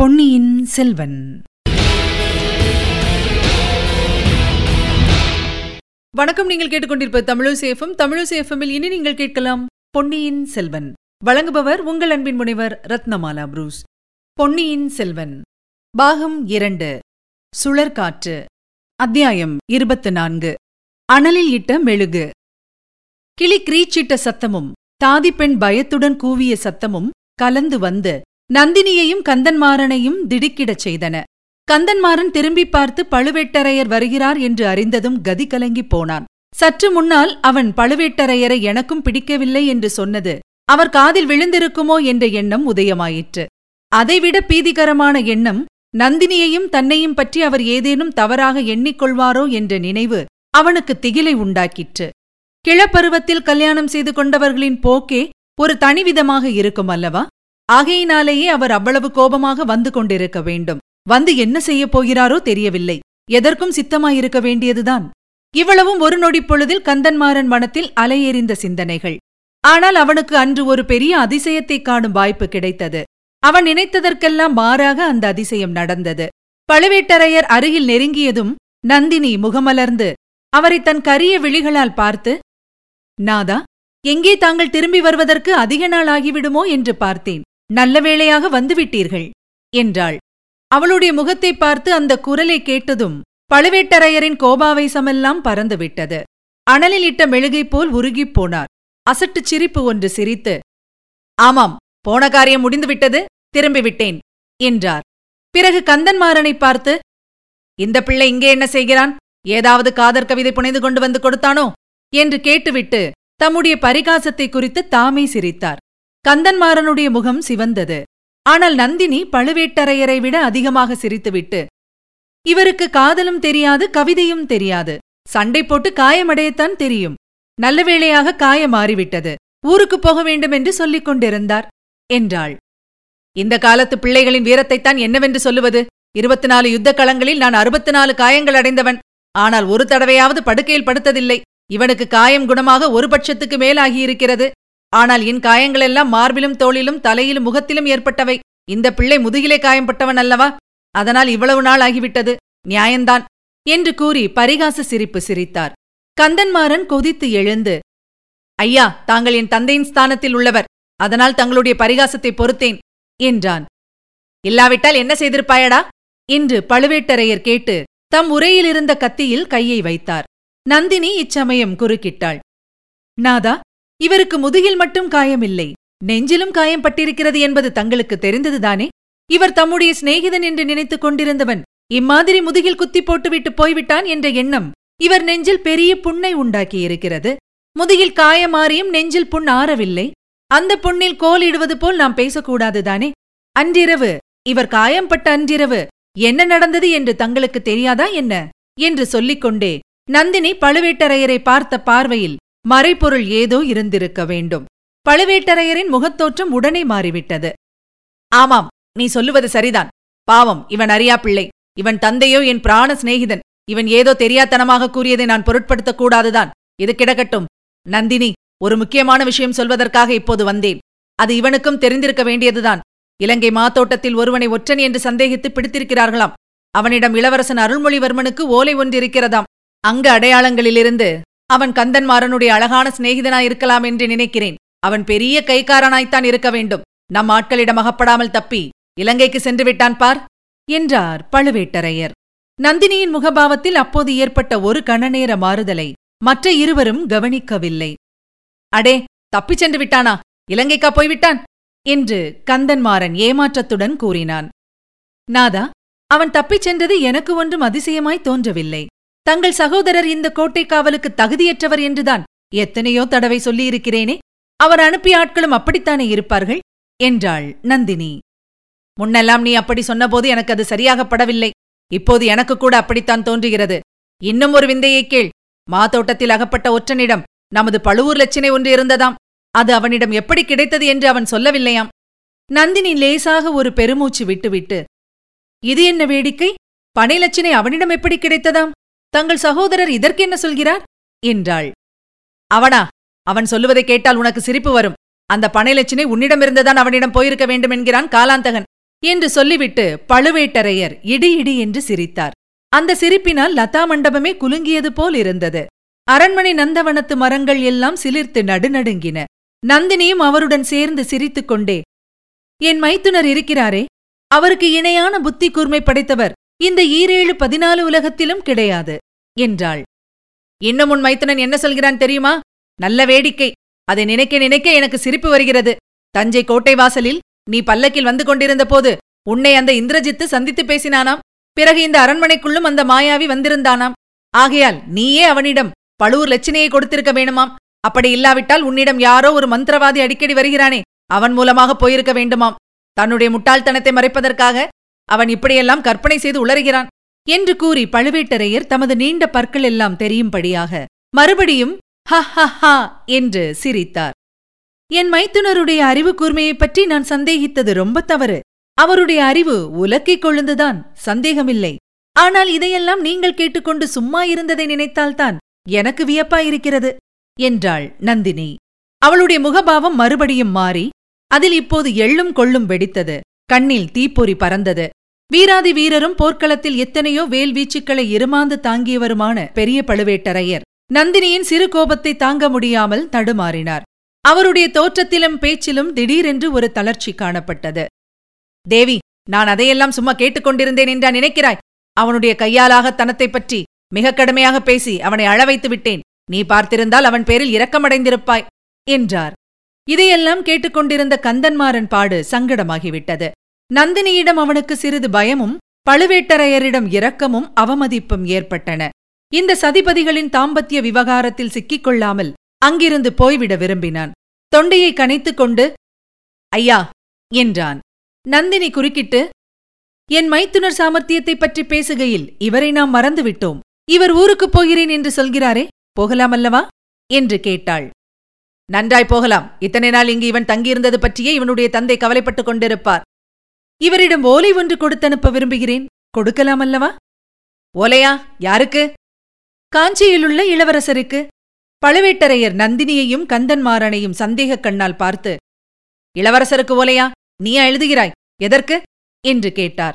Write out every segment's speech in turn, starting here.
பொன்னியின் செல்வன். வணக்கம் நீங்கள் கேட்டுக்கொண்டிருப்ப தமிழசேஃபம் தமிழசேஃபமில் இனி நீங்கள் கேட்கலாம் பொன்னியின் செல்வன். வழங்குபவர் உங்கள் அன்பின் முனைவர் ரத்னமாலா புரூஸ். பொன்னியின் செல்வன். பாகம் இரண்டு. சுழற்காற்று. அத்தியாயம் இருபத்து நான்கு. அனலில் இட்ட மெழுகு. கிளி கிரீச்சிட்ட சத்தமும் தாதிப்பெண் பயத்துடன் கூவிய சத்தமும் கலந்து வந்து நந்தினியையும் கந்தன்மாறனையும் திடுக்கிடச் செய்தன. கந்தன்மாறன் திரும்பி பார்த்து பழுவேட்டரையர் வருகிறார் என்று அறிந்ததும் கதி கலங்கிப் போனான். சற்று முன்னால் அவன் பழுவேட்டரையரை எனக்கும் பிடிக்கவில்லை என்று சொன்னது அவர் காதில் விழுந்திருக்குமோ என்ற எண்ணம் உதயமாயிற்று. அதைவிட பீதிகரமான எண்ணம் நந்தினியையும் தன்னையும் பற்றி அவர் ஏதேனும் தவறாக எண்ணிக்கொள்வாரோ என்ற நினைவு அவனுக்கு திகிலை உண்டாக்கிற்று. கிழப்பருவத்தில் கல்யாணம் செய்து கொண்டவர்களின் போக்கே ஒரு தனிவிதமாக இருக்கும் அல்லவா? ஆகையினாலேயே அவர் அவ்வளவு கோபமாக வந்து கொண்டிருக்க வேண்டும். வந்து என்ன செய்யப் போகிறாரோ தெரியவில்லை. எதற்கும் சித்தமாயிருக்க வேண்டியதுதான். இவ்வளவும் ஒரு நொடி பொழுதில் கந்தன்மாறன் மனத்தில் அலையெறிந்த சிந்தனைகள். ஆனால் அவனுக்கு அன்று ஒரு பெரிய அதிசயத்தைக் காணும் வாய்ப்பு கிடைத்தது. அவன் நினைத்ததற்கெல்லாம் மாறாக அந்த அதிசயம் நடந்தது. பழுவேட்டரையர் அருகில் நெருங்கியதும் நந்தினி முகமலர்ந்து அவரை தன் கரிய விழிகளால் பார்த்து நாதா எங்கே தாங்கள் திரும்பி வருவதற்கு அதிக நாள் ஆகிவிடுமோ? என்று பார்த்தேன். நல்ல வேளையாக வந்துவிட்டீர்கள் என்றாள். அவளுடைய முகத்தை பார்த்து அந்த குரலை கேட்டதும் பழுவேட்டரையரின் கோபாவேசமெல்லாம் பறந்துவிட்டது. அனலில் இட்ட மெழுகை போல் உருகிப் போனார். அசட்டுச் சிரிப்பு ஒன்று சிரித்து ஆமாம் போன காரியம் முடிந்துவிட்டது திரும்பிவிட்டேன் என்றார். பிறகு கந்தன்மாறனை பார்த்து இந்த பிள்ளை இங்கே என்ன செய்கிறான்? ஏதாவது காதற் கவிதை புனைந்து கொண்டு வந்து கொடுத்தானோ? என்று கேட்டுவிட்டு தம்முடைய பரிகாசத்தை குறித்து தாமே சிரித்தார். கந்தன்மாறனுடைய முகம் சிவந்தது. ஆனால் நந்தினி பழுவேட்டரையரை விட அதிகமாக சிரித்துவிட்டு இவருக்கு காதலும் தெரியாது கவிதையும் தெரியாது. சண்டை போட்டு காயமடையத்தான் தெரியும். நல்ல வேளையாக காயம் மாறிவிட்டது. ஊருக்கு போக வேண்டும் என்று சொல்லிக் கொண்டிருந்தார் என்றாள். இந்த காலத்து பிள்ளைகளின் வீரத்தைத்தான் என்னவென்று சொல்லுவது? இருபத்தி நாலு யுத்த களங்களில் நான் அறுபத்தி நாலு காயங்கள் அடைந்தவன். ஆனால் ஒரு தடவையாவது படுக்கையில் படுத்ததில்லை. இவனுக்கு காயம் குணமாக ஒரு பட்சத்துக்கு மேலாகியிருக்கிறது. ஆனால் என் காயங்களெல்லாம் மார்பிலும் தோளிலும் தலையிலும் முகத்திலும் ஏற்பட்டவை. இந்த பிள்ளை முதுகிலே காயம்பட்டவன் அல்லவா? அதனால் இவ்வளவு நாள் ஆகிவிட்டது. நியாயந்தான். என்று கூறி பரிகாச சிரிப்பு சிரித்தார். கந்தன்மாறன் கொதித்து எழுந்து ஐயா தாங்கள் என் தந்தையின் ஸ்தானத்தில் உள்ளவர். அதனால் தங்களுடைய பரிகாசத்தை பொறுத்தேன் என்றான். இல்லாவிட்டால் என்ன செய்திருப்பாயடா? என்று பழுவேட்டரையர் கேட்டு தம் உரையிலிருந்த கத்தியில் கையை வைத்தார். நந்தினி இச்சமயம் குறுக்கிட்டாள். நாதா இவருக்கு முதுகில் மட்டும் காயமில்லை. நெஞ்சிலும் காயம் பட்டிருக்கிறது என்பது தங்களுக்கு தெரிந்ததுதானே? இவர் தம்முடைய சிநேகிதன் என்று நினைத்துக் கொண்டிருந்தவன் இம்மாதிரி முதுகில் குத்தி போட்டுவிட்டு போய்விட்டான் என்ற எண்ணம் இவர் நெஞ்சில் பெரிய புண்ணை உண்டாக்கியிருக்கிறது. முதுகில் காயமாறியும் நெஞ்சில் புண் ஆறவில்லை. அந்த புண்ணில் கோல் இடுவது போல் நாம் பேசக்கூடாதுதானே அன்றிரவு இவர் காயம்பட்ட அன்றிரவு என்ன நடந்தது என்று தங்களுக்கு தெரியாதா என்ன? என்று சொல்லிக்கொண்டே நந்தினி பழுவேட்டரையரை பார்த்த பார்வையில் மறைப்பொருள் ஏதோ இருந்திருக்க வேண்டும். பழுவேட்டரையரின் முகத்தோற்றம் உடனே மாறிவிட்டது. ஆமாம் நீ சொல்லுவது சரிதான். பாவம் இவன் அறியா பிள்ளை. இவன் தந்தையோ என் பிராண சிநேகிதன். இவன் ஏதோ தெரியாத்தனமாக கூறியதை நான் பொருட்படுத்தக் கூடாதுதான். இது கிடக்கட்டும். நந்தினி ஒரு முக்கியமான விஷயம் சொல்வதற்காக இப்போது வந்தேன். அது இவனுக்கும் தெரிந்திருக்க வேண்டியதுதான். இலங்கை மாத்தோட்டத்தில் ஒருவனை ஒற்றன் என்று சந்தேகித்து பிடித்திருக்கிறார்களாம். அவனிடம் இளவரசன் அருள்மொழிவர்மனுக்கு ஓலை ஒன்றிருக்கிறதாம். அங்கு அடையாளங்களிலிருந்து அவன் கந்தன்மாறனுடைய அழகான சிநேகிதனாயிருக்கலாம் என்று நினைக்கிறேன். அவன் பெரிய கைக்காரனாய்த்தான் இருக்க வேண்டும். நம் ஆட்களிடம் அகப்படாமல் தப்பி இலங்கைக்கு சென்று விட்டான் பார்? என்றார் பழுவேட்டரையர். நந்தினியின் முகபாவத்தில் அப்போது ஏற்பட்ட ஒரு கணநேர மாறுதலை மற்ற இருவரும் கவனிக்கவில்லை. அடே தப்பிச் சென்று விட்டானா? இலங்கைக்கா போய்விட்டான்? என்று கந்தன்மாறன் ஏமாற்றத்துடன் கூறினான். நாதா அவன் தப்பிச் சென்றது எனக்கு ஒன்றும் அதிசயமாய் தோன்றவில்லை. தங்கள் சகோதரர் இந்த கோட்டை காவலுக்கு தகுதியற்றவர் என்றுதான் எத்தனையோ தடவை சொல்லியிருக்கிறேனே. அவர் அனுப்பிய ஆட்களும் அப்படித்தானே இருப்பார்கள்? என்றாள் நந்தினி. முன்னெல்லாம் நீ அப்படி சொன்னபோது எனக்கு அது சரியாகப்படவில்லை. இப்போது எனக்கு கூட அப்படித்தான் தோன்றுகிறது. இன்னும் ஒரு விந்தையைக் கேள். மாதோட்டத்தில் அகப்பட்ட ஒற்றனிடம் நமது பழுவூர் லட்சணை ஒன்று இருந்ததாம். அது அவனிடம் எப்படி கிடைத்தது என்று அவன் சொல்லவில்லையாம். நந்தினி லேசாக ஒரு பெருமூச்சு விட்டுவிட்டு இது என்ன வேடிக்கை? பனை லட்சணை அவனிடம் எப்படி கிடைத்ததாம்? தங்கள் சகோதரர் இதற்கென்ன சொல்கிறார்? என்றாள். அவனா அவன் சொல்லுவதை கேட்டால் உனக்கு சிரிப்பு வரும். அந்த பனைலட்சினை உன்னிடமிருந்துதான் அவனிடம் போயிருக்க வேண்டும் என்கிறான் காலாந்தகன் என்று சொல்லிவிட்டு பழுவேட்டரையர் இடி இடி என்று சிரித்தார். அந்த சிரிப்பினால் லதா மண்டபமே குலுங்கியது போல் இருந்தது. அரண்மனை நந்தவனத்து மரங்கள் எல்லாம் சிலிர்த்து நடுநடுங்கின. நந்தினியும் அவருடன் சேர்ந்து சிரித்துக் கொண்டே என் மைத்துனர் இருக்கிறாரே அவருக்கு இணையான புத்தி கூர்மை படைத்தவர் இந்த ஈரேழு பதினாலு உலகத்திலும் கிடையாது என்றாள். இன்னும் உன் மைத்தனன் என்ன சொல்கிறான் தெரியுமா? நல்ல வேடிக்கை. அதை நினைக்க நினைக்க எனக்கு சிரிப்பு வருகிறது. தஞ்சை கோட்டை வாசலில் நீ பல்லக்கில் வந்து கொண்டிருந்த போது உன்னை அந்த இந்திரஜித்து சந்தித்து பேசினானாம். பிறகு இந்த அரண்மனைக்குள்ளும் அந்த மாயாவி வந்திருந்தானாம். ஆகையால் நீயே அவனிடம் பழுவூர் லட்சணையை கொடுத்திருக்க வேணுமாம். அப்படி இல்லாவிட்டால் உன்னிடம் யாரோ ஒரு மந்திரவாதி அடிக்கடி வருகிறானே அவன் மூலமாக போயிருக்க வேண்டுமாம். தன்னுடைய முட்டாள்தனத்தை மறைப்பதற்காக அவன் இப்படியெல்லாம் கற்பனை செய்து உளறுகிறான் என்று கூறி பழுவேட்டரையர் தமது நீண்ட பற்கள் எல்லாம் தெரியும்படியாக மறுபடியும் ஹ ஹ ஹா என்று சிரித்தார். என் மைத்துனருடைய அறிவு கூர்மையைப் பற்றி நான் சந்தேகித்தது ரொம்ப தவறு. அவருடைய அறிவு உலக்கிக் கொழுந்துதான் சந்தேகமில்லை. ஆனால் இதையெல்லாம் நீங்கள் கேட்டுக்கொண்டு சும்மா இருந்ததை நினைத்தால்தான் எனக்கு வியப்பாயிருக்கிறது என்றாள் நந்தினி. அவளுடைய முகபாவம் மறுபடியும் மாறி அதில் இப்போது எள்ளும் கொள்ளும் வெடித்தது. கண்ணில் தீப்பொறி பறந்தது. வீராதி வீரரும் போர்க்களத்தில் எத்தனையோ வேல்வீச்சுக்களை இருமாந்து தாங்கியவருமான பெரிய பழுவேட்டரையர். நந்தினியின் சிறு கோபத்தை தாங்க முடியாமல் தடுமாறினார். அவருடைய தோற்றத்திலும் பேச்சிலும் திடீரென்று ஒரு தளர்ச்சி காணப்பட்டது. தேவி நான் அதையெல்லாம் சும்மா கேட்டுக்கொண்டிருந்தேன் என்றா நினைக்கிறாய்? அவனுடைய கையாலாக தனத்தைப் பற்றி மிக கடுமையாக பேசி அவனை அழவைத்து விட்டேன். நீ பார்த்திருந்தால் அவன் பேரில் இரக்கமடைந்திருப்பாய் என்றார். இதையெல்லாம் கேட்டுக்கொண்டிருந்த கந்தன்மாறன் பாடு சங்கடமாகிவிட்டது. நந்தினியிடம் அவனுக்கு சிறிது பயமும் பழுவேட்டரையரிடம் இரக்கமும் அவமதிப்பும் ஏற்பட்டன. இந்த சதிபதிகளின் தாம்பத்திய விவகாரத்தில் சிக்கிக் கொள்ளாமல் அங்கிருந்து போய்விட விரும்பினான். தொண்டையை கனைத்துக் கொண்டு ஐயா என்றான். நந்தினி குறுக்கிட்டு என் மைத்துனர் சாமர்த்தியத்தைப் பற்றி பேசுகையில் இவரை நாம் மறந்துவிட்டோம். இவர் ஊருக்குப் போகிறேன் என்று சொல்கிறாரே போகலாம் அல்லவா? என்று கேட்டாள். நன்றாய் போகலாம். இத்தனை நாள் இங்கு இவன் தங்கியிருந்தது பற்றியே இவனுடைய தந்தை கவலைப்பட்டுக் கொண்டிருப்பார். இவரிடம் ஓலை ஒன்று கொடுத்தனுப்ப விரும்புகிறேன். கொடுக்கலாம் அல்லவா ஓலையா? யாருக்கு? காஞ்சியிலுள்ள இளவரசருக்கு. பழுவேட்டரையர் நந்தினியையும் கந்தன்மாறனையும் சந்தேகக் கண்ணால் பார்த்து இளவரசருக்கு ஓலையா? நீயா எழுதுகிறாய்? எதற்கு? என்று கேட்டார்.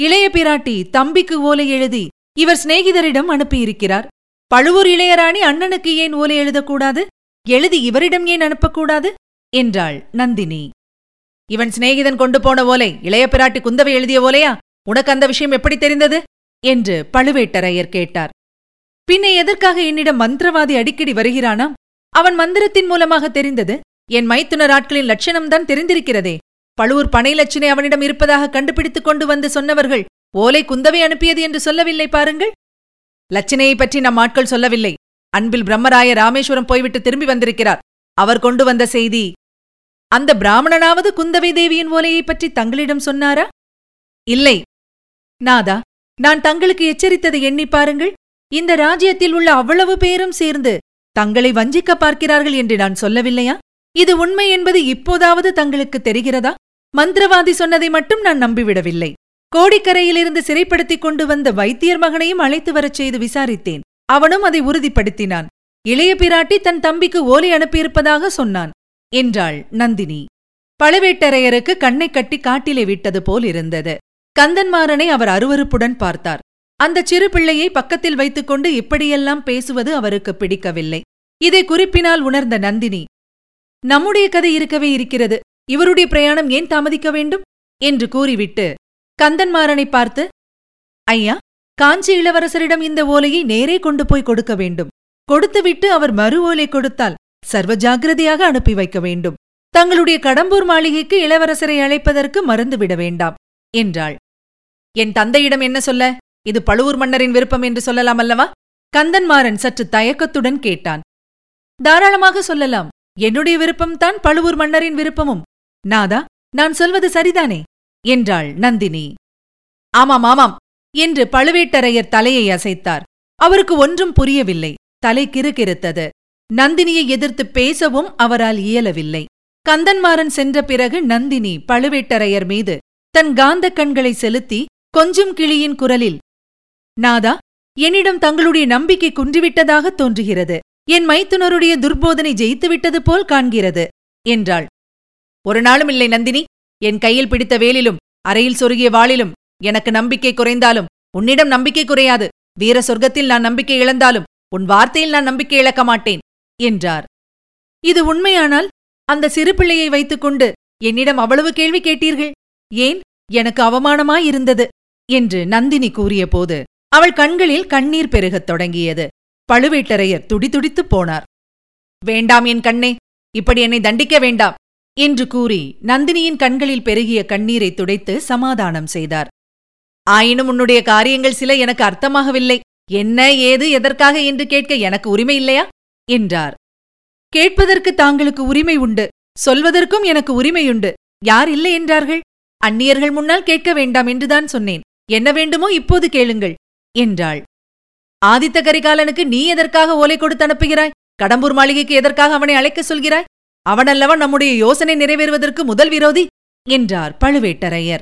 இளைய பிராட்டி தம்பிக்கு ஓலை எழுதி இவர் சிநேகிதரிடம் அனுப்பியிருக்கிறார். பழுவூர் இளையராணி அண்ணனுக்கு ஏன் ஓலை எழுதக்கூடாது? எழுதி இவரிடம் ஏன் அனுப்பக்கூடாது? என்றாள் நந்தினி. இவன் சிநேகிதன் கொண்டு போன ஓலை இளைய பிராட்டி குந்தவை எழுதிய ஓலையா? உனக்கு அந்த விஷயம் எப்படி தெரிந்தது? என்று பழுவேட்டரையர் கேட்டார். பின்ன எதற்காக என்னிடம் மந்திரவாதி அடிக்கடி வருகிறானாம்? அவன் மந்திரத்தின் மூலமாக தெரிந்தது என் மைத்துனர் ஆட்களின் லட்சணம்தான் தெரிந்திருக்கிறதே. பழுவூர் பனை லட்சணை அவனிடம் இருப்பதாக கண்டுபிடித்துக் கொண்டு வந்து சொன்னவர்கள் ஓலை குந்தவை அனுப்பியது என்று சொல்லவில்லை பாருங்கள். லட்சணையை பற்றி நம் ஆட்கள் சொல்லவில்லை. அன்பில் பிரம்மராய ராமேஸ்வரம் போய்விட்டு திரும்பி வந்திருக்கிறார். அவர் கொண்டு வந்த செய்தி அந்த பிராமணனாவது குந்தவை தேவியின் ஓலையைப் பற்றி தங்களிடம் சொன்னாரா? இல்லை. நாதா நான் தங்களுக்கு எச்சரித்ததை எண்ணி பாருங்கள். இந்த ராஜ்யத்தில் உள்ள அவ்வளவு பேரும் சேர்ந்து தங்களை வஞ்சிக்க பார்க்கிறார்கள் என்று நான் சொல்லவில்லையா? இது உண்மை என்பது இப்போதாவது தங்களுக்கு தெரிகிறதா? மந்திரவாதி சொன்னதை மட்டும் நான் நம்பிவிடவில்லை. கோடிக்கரையிலிருந்து சிறைப்படுத்திக் கொண்டு வந்த வைத்தியர் மகனையும் அழைத்து வரச் செய்து விசாரித்தேன். அவனும் அதை உறுதிப்படுத்தினான். இளைய பிராட்டி தன் தம்பிக்கு ஓலை அனுப்பியிருப்பதாக சொன்னான். என்றாள் நந்தினி. பழுவேட்டரையருக்கு கண்ணை கட்டி காட்டிலே விட்டது போல் இருந்தது. கந்தன்மாறனை அவர் அருவருப்புடன் பார்த்தார். அந்த சிறு பிள்ளையை பக்கத்தில் வைத்துக்கொண்டு இப்படியெல்லாம் பேசுவது அவருக்கு பிடிக்கவில்லை. இதை குறிப்பினால் உணர்ந்த நந்தினி நம்முடைய கதை இருக்கவே இருக்கிறது. இவருடைய பிரயாணம் ஏன் தாமதிக்க வேண்டும்? என்று கூறிவிட்டு கந்தன்மாறனை பார்த்து ஐயா காஞ்சி இளவரசரிடம் இந்த ஓலையை நேரே கொண்டு போய் கொடுக்க வேண்டும். கொடுத்துவிட்டு அவர் மறு ஓலை கொடுத்தால் சர்வ ஜாகிரதையாக அனுப்பி வைக்க வேண்டும். தங்களுடைய கடம்பூர் மாளிகைக்கு இளவரசரை அழைப்பதற்கு மறந்துவிட வேண்டாம் என்றாள். என் தந்தையிடம் என்ன சொல்ல? இது பழுவூர் மன்னரின் விருப்பம் என்று சொல்லலாம் அல்லவா? கந்தன்மாறன் சற்று தயக்கத்துடன் கேட்டான். தாராளமாக சொல்லலாம். என்னுடைய விருப்பம்தான் பழுவூர் மன்னரின் விருப்பமும். நாதா நான் சொல்வது சரிதானே? என்றாள் நந்தினி. ஆமாம் ஆமாம் என்று பழுவேட்டரையர் தலையை அசைத்தார். அவருக்கு ஒன்றும் புரியவில்லை. தலை கிறுகிறுத்தது. நந்தினியை எதிர்த்து பேசவும் அவரால் இயலவில்லை. கந்தன்மாறன் சென்ற பிறகு நந்தினி பழுவேட்டரையர் மீது தன் காந்த கண்களை செலுத்தி கொஞ்சம் கிளியின் குரலில் நாதா என்னிடம் தங்களுடைய நம்பிக்கை குன்றிவிட்டதாக தோன்றுகிறது. என் மைத்துனருடைய துர்போதனை ஜெயித்துவிட்டது போல் காண்கிறது என்றாள். ஒரு நாளும் இல்லை நந்தினி. என் கையில் பிடித்த வேலிலும் அறையில் சொருகிய வாளிலும் எனக்கு நம்பிக்கை குறைந்தாலும் உன்னிடம் நம்பிக்கை குறையாது. வீர சொர்க்கத்தில் நான் நம்பிக்கை இழந்தாலும் உன் வார்த்தையில் நான் நம்பிக்கை இழக்க மாட்டேன். என்றார். இது உண்மையானால் அந்த சிறு பிள்ளையை வைத்துக்கொண்டு என்னிடம் அவ்வளவு கேள்வி கேட்டீர்கள்? ஏன்? எனக்கு அவமானமாயிருந்தது என்று நந்தினி கூறியபோது அவள் கண்களில் கண்ணீர் பெருகத் தொடங்கியது. பழுவேட்டரையர் துடிதுடித்துப் போனார். வேண்டாம் என் கண்ணே இப்படி என்னை தண்டிக்க வேண்டாம் என்று கூறி நந்தினியின் கண்களில் பெருகிய கண்ணீரை துடைத்து சமாதானம் செய்தார். ஆயினும் உன்னுடைய காரியங்கள் சில எனக்கு அர்த்தமாகவில்லை. என்ன ஏது எதற்காக என்று கேட்க எனக்கு உரிமை இல்லையா? என்றார். கேட்பதற்கு தாங்களுக்கு உரிமை உண்டு சொல்வதற்கும் எனக்கு உரிமையுண்டு. யார் இல்லை என்றார்கள்? அந்நியர்கள் முன்னால் கேட்க வேண்டாம் என்றுதான் சொன்னேன். என்ன வேண்டுமோ இப்போது கேளுங்கள் என்றாள். ஆதித்த கரிகாலனுக்கு நீ எதற்காக ஓலை கொடுத்து அனுப்புகிறாய்? கடம்பூர் மாளிகைக்கு எதற்காக அவனை அழைக்க சொல்கிறாய்? அவனல்லவன் நம்முடைய யோசனை நிறைவேறுவதற்கு முதல் விரோதி? என்றார் பழுவேட்டரையர்.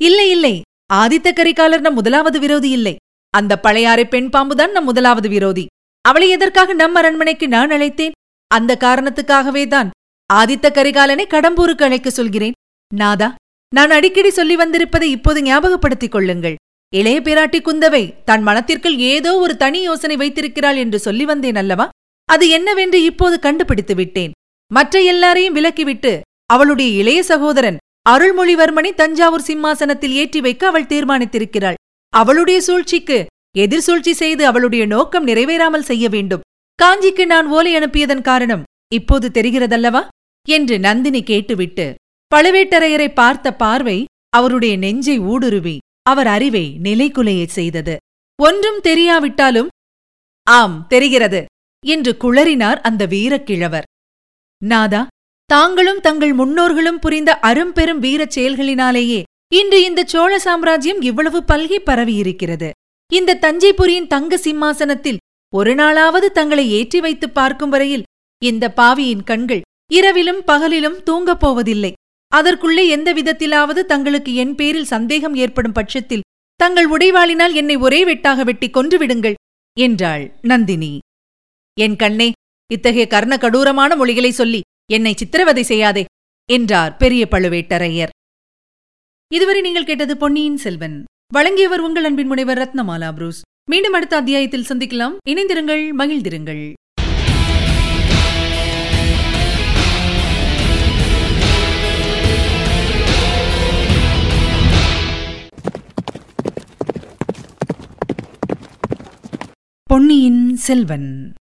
இல்லை இல்லை ஆதித்த கரிகாலர் நம் முதலாவது விரோதி இல்லை. அந்த பழையாறை பெண் பாம்புதான் நம் முதலாவது விரோதி. அவளை எதற்காக நம் அரண்மனைக்கு நான் அழைத்தேன்? அந்த காரணத்துக்காகவே தான் ஆதித்த கரிகாலனை கடம்பூருக்கு அழைக்க சொல்கிறேன். நாதா நான் அடிக்கடி சொல்லி வந்திருப்பதை இப்போது ஞாபகப்படுத்திக் கொள்ளுங்கள். இளைய பிராட்டி குந்தவை தன் மனத்திற்குள் ஏதோ ஒரு தனி யோசனை வைத்திருக்கிறாள் என்று சொல்லி வந்தேன் அல்லவா? அது என்னவென்று இப்போது கண்டுபிடித்து விட்டேன். மற்ற எல்லாரையும் விலக்கிவிட்டு அவளுடைய இளைய சகோதரன் அருள்மொழிவர்மனை தஞ்சாவூர் சிம்மாசனத்தில் ஏற்றி வைக்க அவள் தீர்மானித்திருக்கிறாள். அவளுடைய சூழ்ச்சிக்கு எதிர் சூழ்ச்சி செய்து அவளுடைய நோக்கம் நிறைவேறாமல் செய்ய வேண்டும். காஞ்சிக்கு நான் ஓலை அனுப்பியதன் காரணம் இப்போது தெரிகிறதல்லவா? என்று நந்தினி கேட்டுவிட்டு பழுவேட்டரையரை பார்த்த பார்வை அவருடைய நெஞ்சை ஊடுருவி அவர் அறிவை நிலைகுலையச் செய்தது. ஒன்றும் தெரியாவிட்டாலும் ஆம் தெரிகிறது என்று குளறினார் அந்த வீரக்கிழவர். நாதா தாங்களும் தங்கள் முன்னோர்களும் புரிந்த அரும்பெரும் வீரச் செயல்களினாலேயே இன்று இந்த சோழ சாம்ராஜ்யம் இவ்வளவு பல்கி பரவியிருக்கிறது. இந்த தஞ்சைபுரியின் தங்க சிம்மாசனத்தில் ஒரு நாளாவது தங்களை ஏற்றி வைத்து பார்க்கும் வரையில் இந்த பாவியின் கண்கள் இரவிலும் பகலிலும் தூங்கப் போவதில்லை. அதற்குள்ளே எந்த விதத்திலாவது தங்களுக்கு என் பேரில் சந்தேகம் ஏற்படும் பட்சத்தில் தங்கள் உடைவாளினால் என்னை ஒரே வெட்டாக வெட்டி கொன்றுவிடுங்கள் என்றாள் நந்தினி. என் கண்ணே இத்தகைய கர்ண கடூரமான மொழிகளை சொல்லி என்னை சித்திரவதை செய்யாதே என்றார் பெரிய பழுவேட்டரையர். இதுவரை நீங்கள் கேட்டது பொன்னியின் செல்வன். வழங்கியவர் உங்கள் அன்பின் முனைவர் ரத்னமாலா புரூஸ். மீண்டும் அடுத்த அத்தியாயத்தில் சந்திக்கலாம். இணைந்திருங்கள் மகிழ்ந்திருங்கள். பொன்னியின் செல்வன்.